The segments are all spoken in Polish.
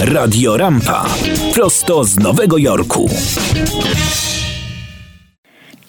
Radio Rampa. Prosto z Nowego Jorku.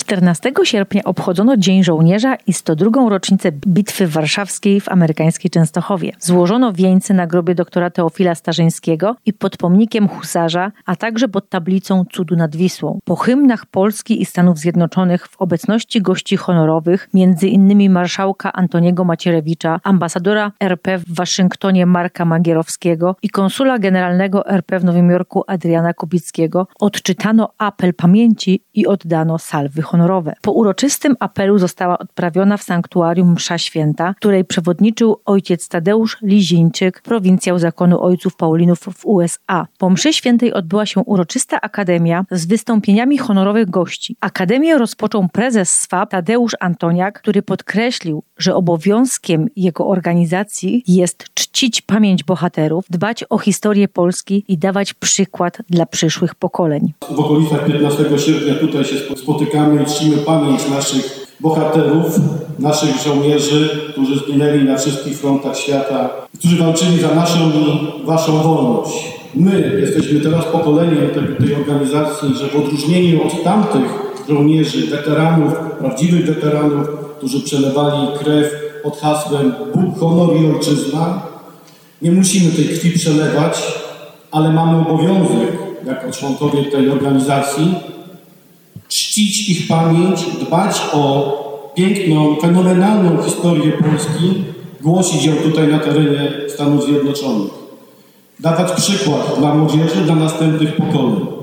14 sierpnia obchodzono Dzień Żołnierza i 102. rocznicę Bitwy Warszawskiej w amerykańskiej Częstochowie. Złożono wieńce na grobie doktora Teofila Starzyńskiego i pod pomnikiem husarza, a także pod tablicą Cudu nad Wisłą. Po hymnach Polski i Stanów Zjednoczonych w obecności gości honorowych, innymi marszałka Antoniego Macierewicza, ambasadora RP w Waszyngtonie Marka Magierowskiego i konsula generalnego RP w Nowym Jorku Adriana Kubickiego, odczytano apel pamięci i oddano salwy honorowe. Po uroczystym apelu została odprawiona w sanktuarium msza święta, której przewodniczył ojciec Tadeusz Lizińczyk, prowincjał zakonu ojców Paulinów w USA. Po mszy świętej odbyła się uroczysta akademia z wystąpieniami honorowych gości. Akademię rozpoczął prezes SWAP Tadeusz Antoniak, który podkreślił, że obowiązkiem jego organizacji jest czcić pamięć bohaterów, dbać o historię Polski i dawać przykład dla przyszłych pokoleń. W okolicach 15 sierpnia tutaj się spotykamy i czcimy pamięć naszych bohaterów, naszych żołnierzy, którzy zginęli na wszystkich frontach świata, którzy walczyli za naszą i waszą wolność. My jesteśmy teraz pokoleniem tej, tej organizacji, że w odróżnieniu od tamtych żołnierzy, weteranów, prawdziwych weteranów, którzy przelewali krew pod hasłem Bóg, honor i ojczyzna, nie musimy tej krwi przelewać, ale mamy obowiązek, jako członkowie tej organizacji, czcić ich pamięć, dbać o piękną, fenomenalną historię Polski, głosić ją tutaj na terenie Stanów Zjednoczonych. Dawać przykład dla młodzieży, dla następnych pokoleń.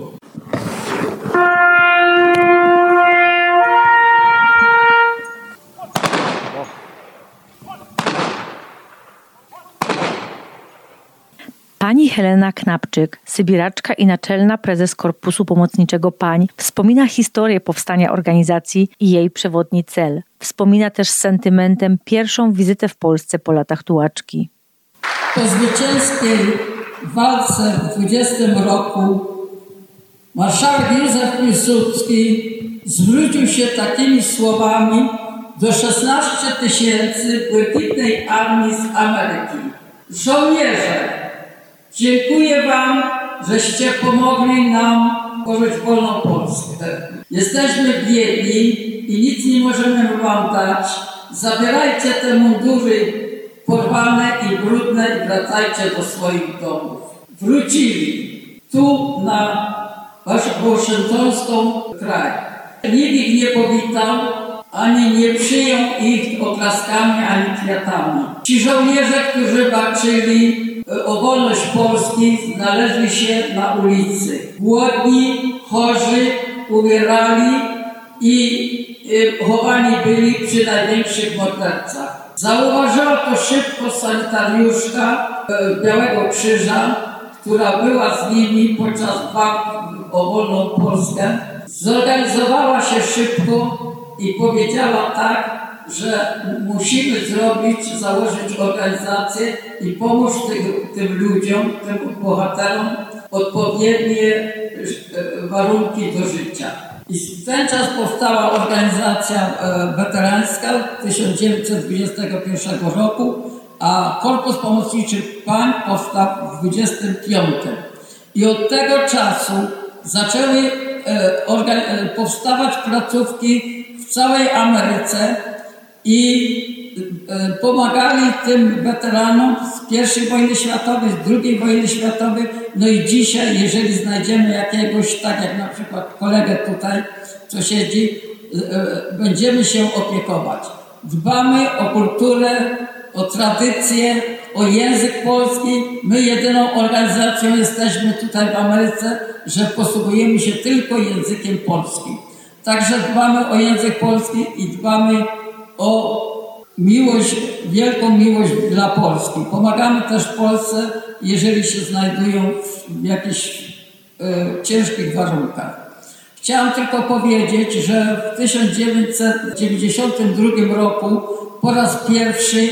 Pani Helena Knapczyk, sybiraczka i naczelna prezes Korpusu Pomocniczego Pań, wspomina historię powstania organizacji i jej przewodni cel. Wspomina też z sentymentem pierwszą wizytę w Polsce po latach tułaczki. Po zwycięskiej walce w 20 roku marszałek Józef Piłsudski zwrócił się takimi słowami do 16 tysięcy błękitnej armii z Ameryki. Żołnierze, Dziękuję Wam, żeście pomogli nam tworzyć wolną Polskę. Jesteśmy biedni i nic nie możemy Wam dać. Zabierajcie te mundury porwane i brudne i wracajcie do swoich domów. Wrócili tu na waszyngtońską kraj. Nikt ich nie powitał, ani nie przyjął ich oklaskami, ani kwiatami. Ci żołnierze, którzy walczyli o wolność Polski znaleźli się na ulicy. Głodni, chorzy, umierali i chowani byli przy największych mordercach. Zauważyła to szybko sanitariuszka e, Białego Krzyża, która była z nimi podczas walk o wolną Polskę. Zorganizowała się szybko i powiedziała tak, że musimy zrobić, założyć organizację i pomóc tym, tym ludziom, tym bohaterom odpowiednie e, warunki do życia. I w ten czas powstała organizacja e, weterańska 1921 roku, a Korpus Pomocniczy Pań powstał w 25. I od tego czasu zaczęły e, powstawać placówki w całej Ameryce, i e, pomagali tym weteranom z I wojny światowej, z II wojny światowej. No i dzisiaj, jeżeli znajdziemy jakiegoś, tak jak na przykład kolegę tutaj, co siedzi, e, e, będziemy się opiekować. Dbamy o kulturę, o tradycję, o język polski. My jedyną organizacją jesteśmy tutaj w Ameryce, że posługujemy się tylko językiem polskim. Także dbamy o język polski i dbamy o miłość, wielką miłość dla Polski. Pomagamy też Polsce, jeżeli się znajdują w jakichś e, ciężkich warunkach. Chciałam tylko powiedzieć, że w 1992 roku po raz pierwszy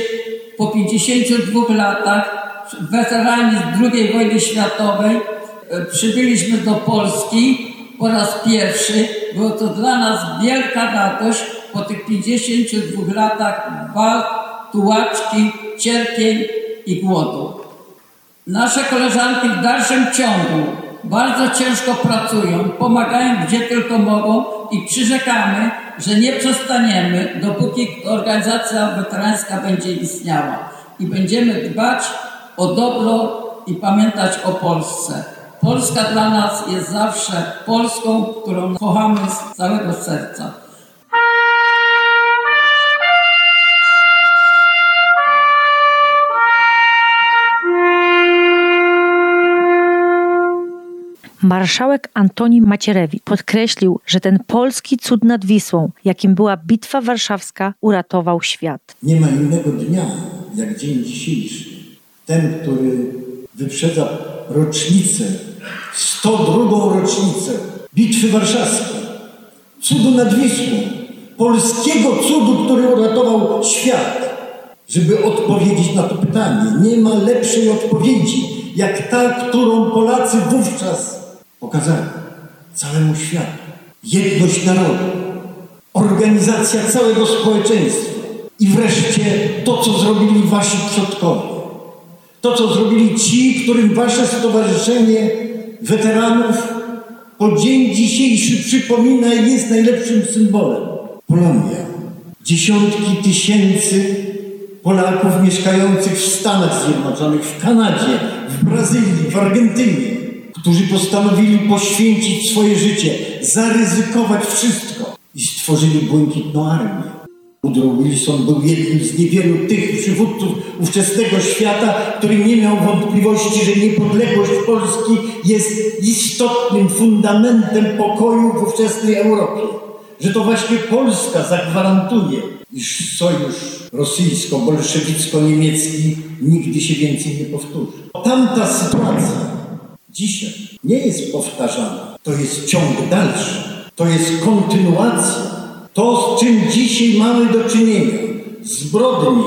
po 52 latach weterani II wojny światowej e, przybyliśmy do Polski po raz pierwszy. Było to dla nas wielka radość, po tych 52 latach walk, tułaczki, cierpień i głodu. Nasze koleżanki w dalszym ciągu bardzo ciężko pracują, pomagają gdzie tylko mogą i przyrzekamy, że nie przestaniemy, dopóki organizacja weterańska będzie istniała. I będziemy dbać o dobro i pamiętać o Polsce. Polska dla nas jest zawsze Polską, którą kochamy z całego serca. Marszałek Antoni Macierewicz podkreślił, że ten polski cud nad Wisłą, jakim była Bitwa Warszawska, uratował świat. Nie ma innego dnia, jak dzień dzisiejszy. Ten, który wyprzedza rocznicę, 102. rocznicę Bitwy Warszawskiej, cudu nad Wisłą, polskiego cudu, który uratował świat. Żeby odpowiedzieć na to pytanie, nie ma lepszej odpowiedzi, jak ta, którą Polacy wówczas pokazali całemu światu. Jedność narodu, organizacja całego społeczeństwa i wreszcie to, co zrobili wasi przodkowie. To, co zrobili ci, którym wasze stowarzyszenie weteranów po dzień dzisiejszy przypomina i jest najlepszym symbolem. Polonia. Dziesiątki tysięcy Polaków mieszkających w Stanach Zjednoczonych, w Kanadzie, w Brazylii, w Argentynie, którzy postanowili poświęcić swoje życie, zaryzykować wszystko i stworzyli błękitną armię. Woodrow Wilson był jednym z niewielu tych przywódców ówczesnego świata, który nie miał wątpliwości, że niepodległość Polski jest istotnym fundamentem pokoju w ówczesnej Europie. Że to właśnie Polska zagwarantuje, iż sojusz rosyjsko-bolszewicko-niemiecki nigdy się więcej nie powtórzy. Tamta sytuacja dzisiaj nie jest powtarzana. To jest ciąg dalszy. To jest kontynuacja. To, z czym dzisiaj mamy do czynienia, zbrodnie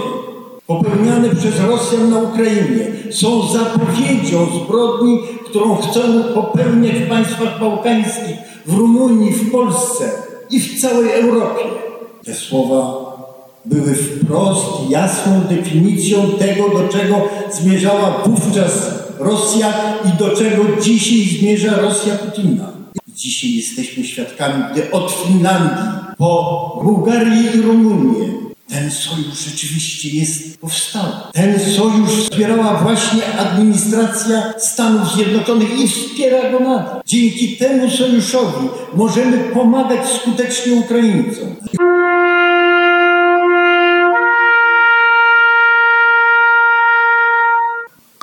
popełniane przez Rosjan na Ukrainie, są zapowiedzią zbrodni, którą chcą popełniać w państwach bałkańskich, w Rumunii, w Polsce i w całej Europie. Te słowa były wprost jasną definicją tego, do czego zmierzała wówczas Rosja i do czego dzisiaj zmierza Rosja Putina. Dzisiaj jesteśmy świadkami, gdy od Finlandii po Bułgarię i Rumunię ten sojusz rzeczywiście jest powstały. Ten sojusz wspierała właśnie administracja Stanów Zjednoczonych i wspiera go nadal. Dzięki temu sojuszowi możemy pomagać skutecznie Ukraińcom.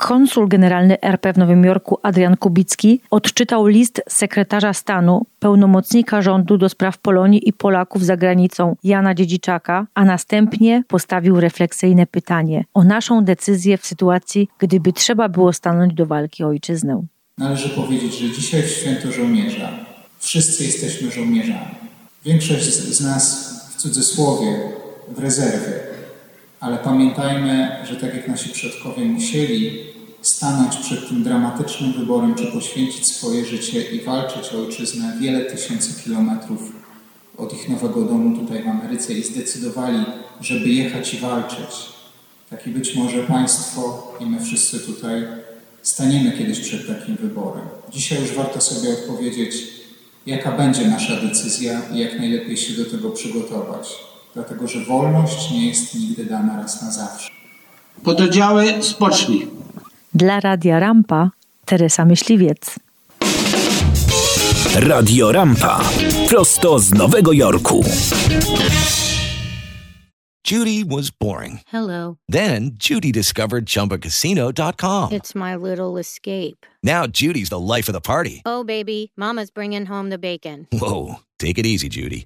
Konsul generalny RP w Nowym Jorku Adrian Kubicki odczytał list sekretarza stanu, pełnomocnika rządu do spraw Polonii i Polaków za granicą Jana Dziedziczaka, a następnie postawił refleksyjne pytanie o naszą decyzję w sytuacji, gdyby trzeba było stanąć do walki o ojczyznę. Należy powiedzieć, że dzisiaj w święto żołnierza wszyscy jesteśmy żołnierzami. Większość z nas w cudzysłowie, w rezerwie, ale pamiętajmy, że tak jak nasi przodkowie musieli stanąć przed tym dramatycznym wyborem, czy poświęcić swoje życie i walczyć o ojczyznę wiele tysięcy kilometrów od ich nowego domu tutaj w Ameryce i zdecydowali, żeby jechać i walczyć. Tak i być może Państwo i my wszyscy tutaj staniemy kiedyś przed takim wyborem. Dzisiaj już warto sobie odpowiedzieć, jaka będzie nasza decyzja i jak najlepiej się do tego przygotować. Dlatego, że wolność nie jest nigdy dana raz na zawsze. Pododdziały spocznij. Dla Radia Rampa Teresa Myśliwiec. Radio Rampa. Prosto z Nowego Jorku. Judy was boring. Hello. Then Judy discovered ChumbaCasino.com. It's my little escape. Now Judy's the life of the party. Oh, baby, Mama's bringing home the bacon. Whoa, take it easy, Judy.